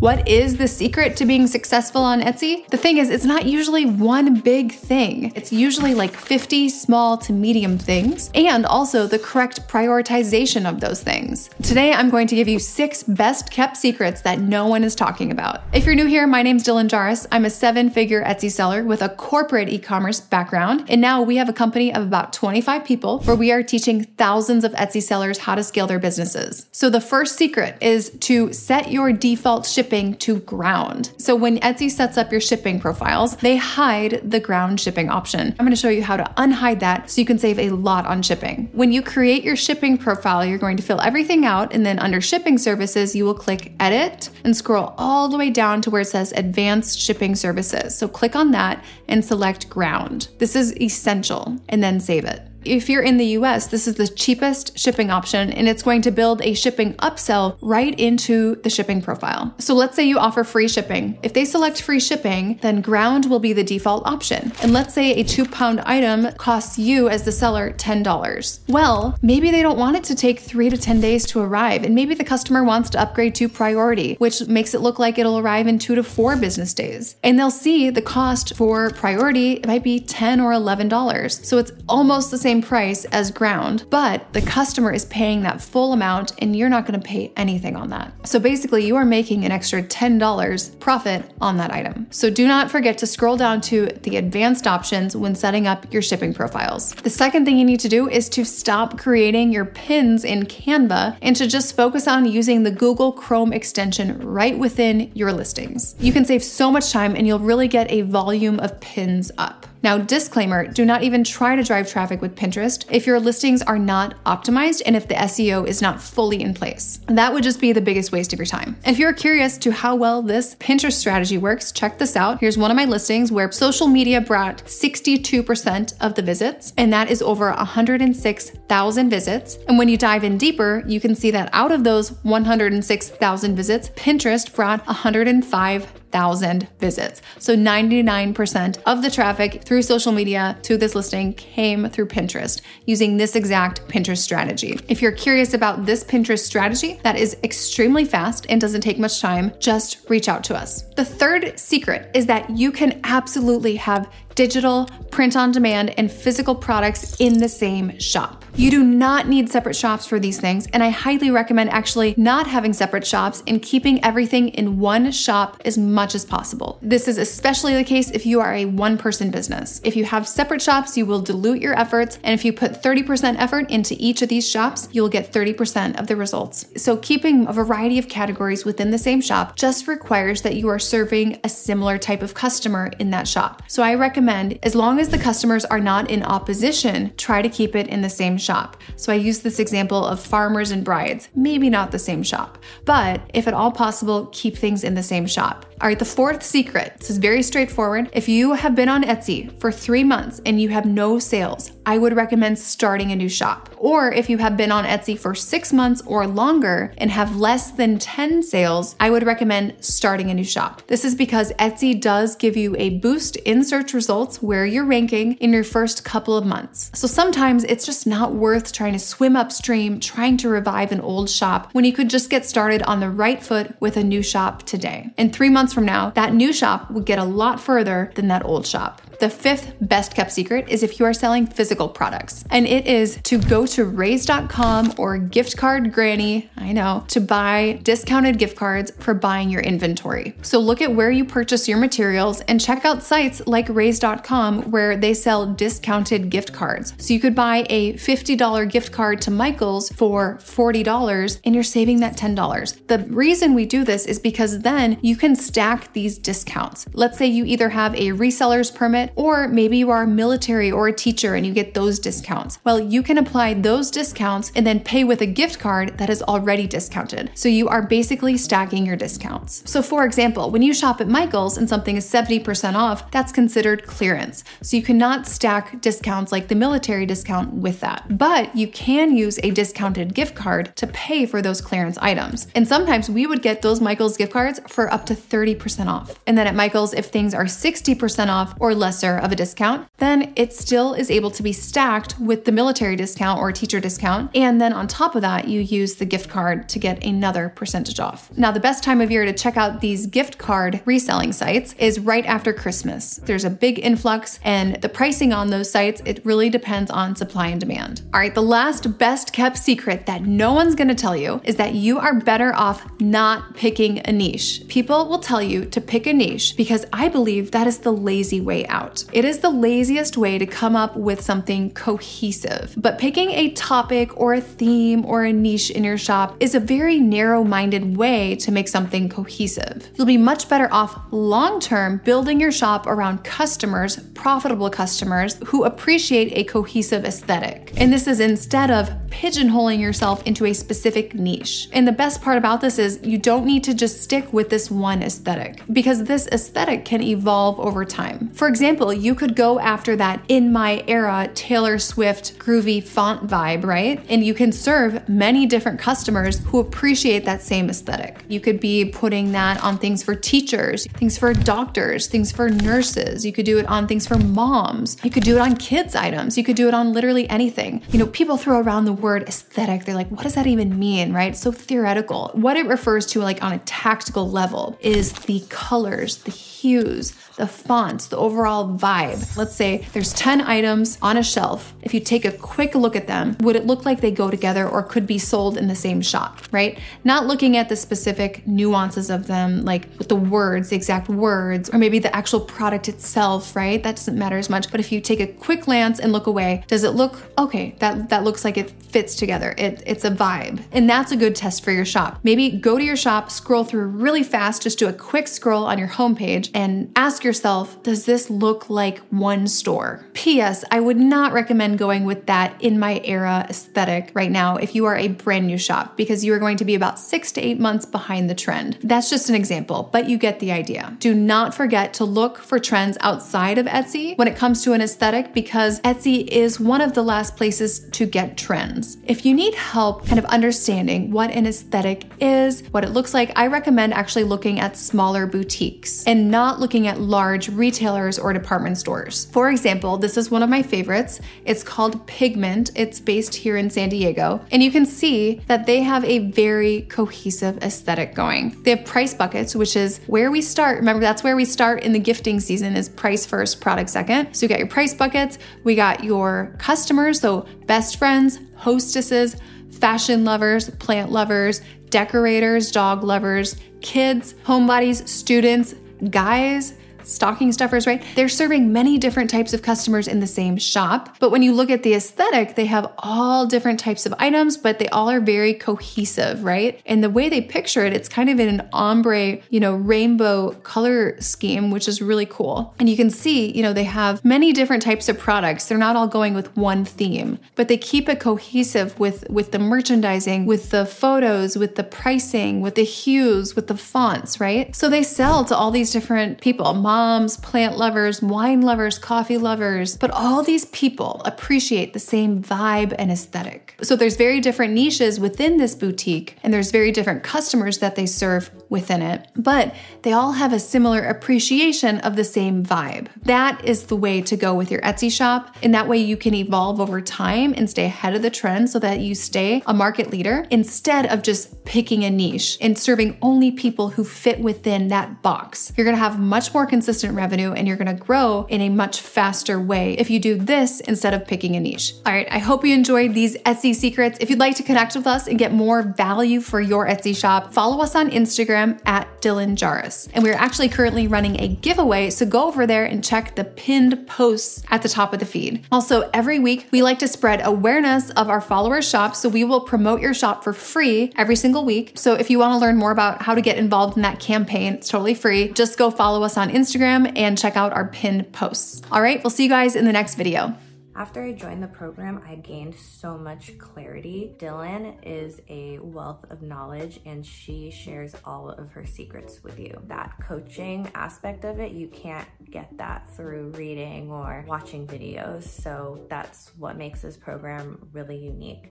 What is the secret to being successful on Etsy? The thing is, it's not usually one big thing. It's usually like 50 small to medium things, and also the correct prioritization of those things. Today, I'm going to give you six best kept secrets that no one is talking about. If you're new here, my name's Dylan Jahraus. I'm a seven figure Etsy seller with a corporate e commerce background, and now we have a company of about 25 people where we are teaching thousands of Etsy sellers how to scale their businesses. So, the first secret is to set your default shipping shipping to ground. So when Etsy sets up your shipping profiles, they hide the ground shipping option. I'm going to show you how to unhide that so you can save a lot on shipping. When you create your shipping profile, you're going to fill everything out and then under shipping services, you will click edit and scroll all the way down to where it says advanced shipping services. So click on that and select ground. This is essential and then save it. If you're in the US, this is the cheapest shipping option and it's going to build a shipping upsell right into the shipping profile. So let's say you offer free shipping. If they select free shipping, then ground will be the default option. And let's say a two pound item costs you as the seller $10. Well, maybe they don't want it to take three to 10 days to arrive. And maybe the customer wants to upgrade to priority, which makes it look like it'll arrive in two to four business days. And they'll see the cost for priority it might be 10 or $11. So it's almost the same same price as ground, but the customer is paying that full amount and you're not going to pay anything on that. So basically, you are making an extra $10 profit on that item. So do not forget to scroll down to the advanced options when setting up your shipping profiles. The second thing you need to do is to stop creating your pins in Canva and to just focus on using the Google Chrome extension right within your listings. You can save so much time and you'll really get a volume of pins up. Now, disclaimer do not even try to drive traffic with Pinterest if your listings are not optimized and if the SEO is not fully in place. That would just be the biggest waste of your time. If you're curious to how well this Pinterest strategy works, check this out. Here's one of my listings where social media brought 62% of the visits, and that is over 106,000 visits. And when you dive in deeper, you can see that out of those 106,000 visits, Pinterest brought 105 thousand visits. So 99% of the traffic through social media to this listing came through Pinterest using this exact Pinterest strategy. If you're curious about this Pinterest strategy that is extremely fast and doesn't take much time, just reach out to us. The third secret is that you can absolutely have digital, print on demand, and physical products in the same shop. You do not need separate shops for these things, and I highly recommend actually not having separate shops and keeping everything in one shop as much as possible. This is especially the case if you are a one person business. If you have separate shops, you will dilute your efforts, and if you put 30% effort into each of these shops, you'll get 30% of the results. So, keeping a variety of categories within the same shop just requires that you are serving a similar type of customer in that shop. So, I recommend recommend, as long as the customers are not in opposition, try to keep it in the same shop. So I use this example of farmers and brides, maybe not the same shop, but if at all possible, keep things in the same shop. All right, the fourth secret this is very straightforward. If you have been on Etsy for three months and you have no sales, I would recommend starting a new shop. Or if you have been on Etsy for six months or longer and have less than 10 sales, I would recommend starting a new shop. This is because Etsy does give you a boost in search results where you're ranking in your first couple of months. So sometimes it's just not worth trying to swim upstream, trying to revive an old shop when you could just get started on the right foot with a new shop today. In three months months from now, that new shop would get a lot further than that old shop. The fifth best kept secret is if you are selling physical products, and it is to go to raise.com or gift card granny, I know, to buy discounted gift cards for buying your inventory. So look at where you purchase your materials and check out sites like raise.com where they sell discounted gift cards. So you could buy a $50 gift card to Michael's for $40 and you're saving that $10. The reason we do this is because then you can stack these discounts. Let's say you either have a reseller's permit or maybe you are military or a teacher and you get those discounts. Well, you can apply those discounts and then pay with a gift card that is already discounted. So you are basically stacking your discounts. So, for example, when you shop at Michael's and something is 70% off, that's considered clearance. So you cannot stack discounts like the military discount with that. But you can use a discounted gift card to pay for those clearance items. And sometimes we would get those Michael's gift cards for up to 30% off. And then at Michael's, if things are 60% off or less, lesser of a discount, then it still is able to be stacked with the military discount or teacher discount. And then on top of that, you use the gift card to get another percentage off. Now, the best time of year to check out these gift card reselling sites is right after Christmas. There's a big influx, and the pricing on those sites, it really depends on supply and demand. All right, the last best kept secret that no one's gonna tell you is that you are better off not picking a niche. People will tell you to pick a niche because I believe that is the lazy way out. It is the laziest way to come up with something cohesive. But picking a topic or a theme or a niche in your shop is a very narrow minded way to make something cohesive. You'll be much better off long term building your shop around customers, profitable customers who appreciate a cohesive aesthetic. And this is instead of pigeonholing yourself into a specific niche. And the best part about this is you don't need to just stick with this one aesthetic because this aesthetic can evolve over time. For example, you could go after that in my era Taylor Swift groovy font vibe, right? And you can serve many different customers who appreciate that same aesthetic. You could be putting that on things for teachers, things for doctors, things for nurses. You could do it on things for moms. You could do it on kids' items. You could do it on literally anything. You know, people throw around the word aesthetic. They're like, what does that even mean, right? so theoretical. What it refers to, like on a tactical level, is the colors, the hues, the fonts, the overall vibe. Let's say there's 10 items on a shelf. If you take a quick look at them, would it look like they go together or could be sold in the same shop, right? Not looking at the specific nuances of them, like with the words, the exact words, or maybe the actual product itself, right? That doesn't matter as much. But if you take a quick glance and look away, does it look okay? That that looks like it fits together. It, it's a vibe. And that's a good test for your shop. Maybe go to your shop, scroll through really fast, just do a quick scroll on your homepage and ask yourself, does this look like one store? P.S. I would not recommend going with that in my era aesthetic right now if you are a brand new shop because you are going to be about six to eight months behind the trend. That's just an example, but you get the idea. Do not forget to look for trends outside of Etsy when it comes to an aesthetic because Etsy is one of the last places to get trends. If you need help kind of understanding what an aesthetic is, what it looks like, I recommend actually looking at smaller boutiques and not looking at large retailers or department stores. For example, this is one of my favorites. It's called Pigment. It's based here in San Diego. And you can see that they have a very cohesive aesthetic going. They have price buckets, which is where we start. Remember, that's where we start in the gifting season is price first, product second. So you got your price buckets, we got your customers, so best friends, hostesses, fashion lovers, plant lovers, decorators, dog lovers, kids, homebodies, students, guys, stocking stuffers, right? They're serving many different types of customers in the same shop. But when you look at the aesthetic, they have all different types of items, but they all are very cohesive, right? And the way they picture it, it's kind of in an ombre, you know, rainbow color scheme, which is really cool. And you can see, you know, they have many different types of products. They're not all going with one theme, but they keep it cohesive with with the merchandising, with the photos, with the pricing, with the hues, with the fonts, right? So they sell to all these different people. Mom moms, plant lovers, wine lovers, coffee lovers, but all these people appreciate the same vibe and aesthetic. So there's very different niches within this boutique, and there's very different customers that they serve within it, but they all have a similar appreciation of the same vibe. That is the way to go with your Etsy shop, and that way you can evolve over time and stay ahead of the trend so that you stay a market leader instead of just picking a niche and serving only people who fit within that box. You're gonna have much more consistent consistent revenue and you're gonna grow in a much faster way if you do this instead of picking a niche. All right, I hope you enjoyed these Etsy secrets. If you'd like to connect with us and get more value for your Etsy shop, follow us on Instagram at Dylan Jahraus. And we're actually currently running a giveaway, so go over there and check the pinned posts at the top of the feed. Also, every week we like to spread awareness of our followers' shops, so we will promote your shop for free every single week. So if you want to learn more about how to get involved in that campaign, it's totally free. Just go follow us on Instagram Instagram and check out our pinned posts. All right, we'll see you guys in the next video. After I joined the program, I gained so much clarity. Dylan is a wealth of knowledge and she shares all of her secrets with you. That coaching aspect of it, you can't get that through reading or watching videos. So that's what makes this program really unique.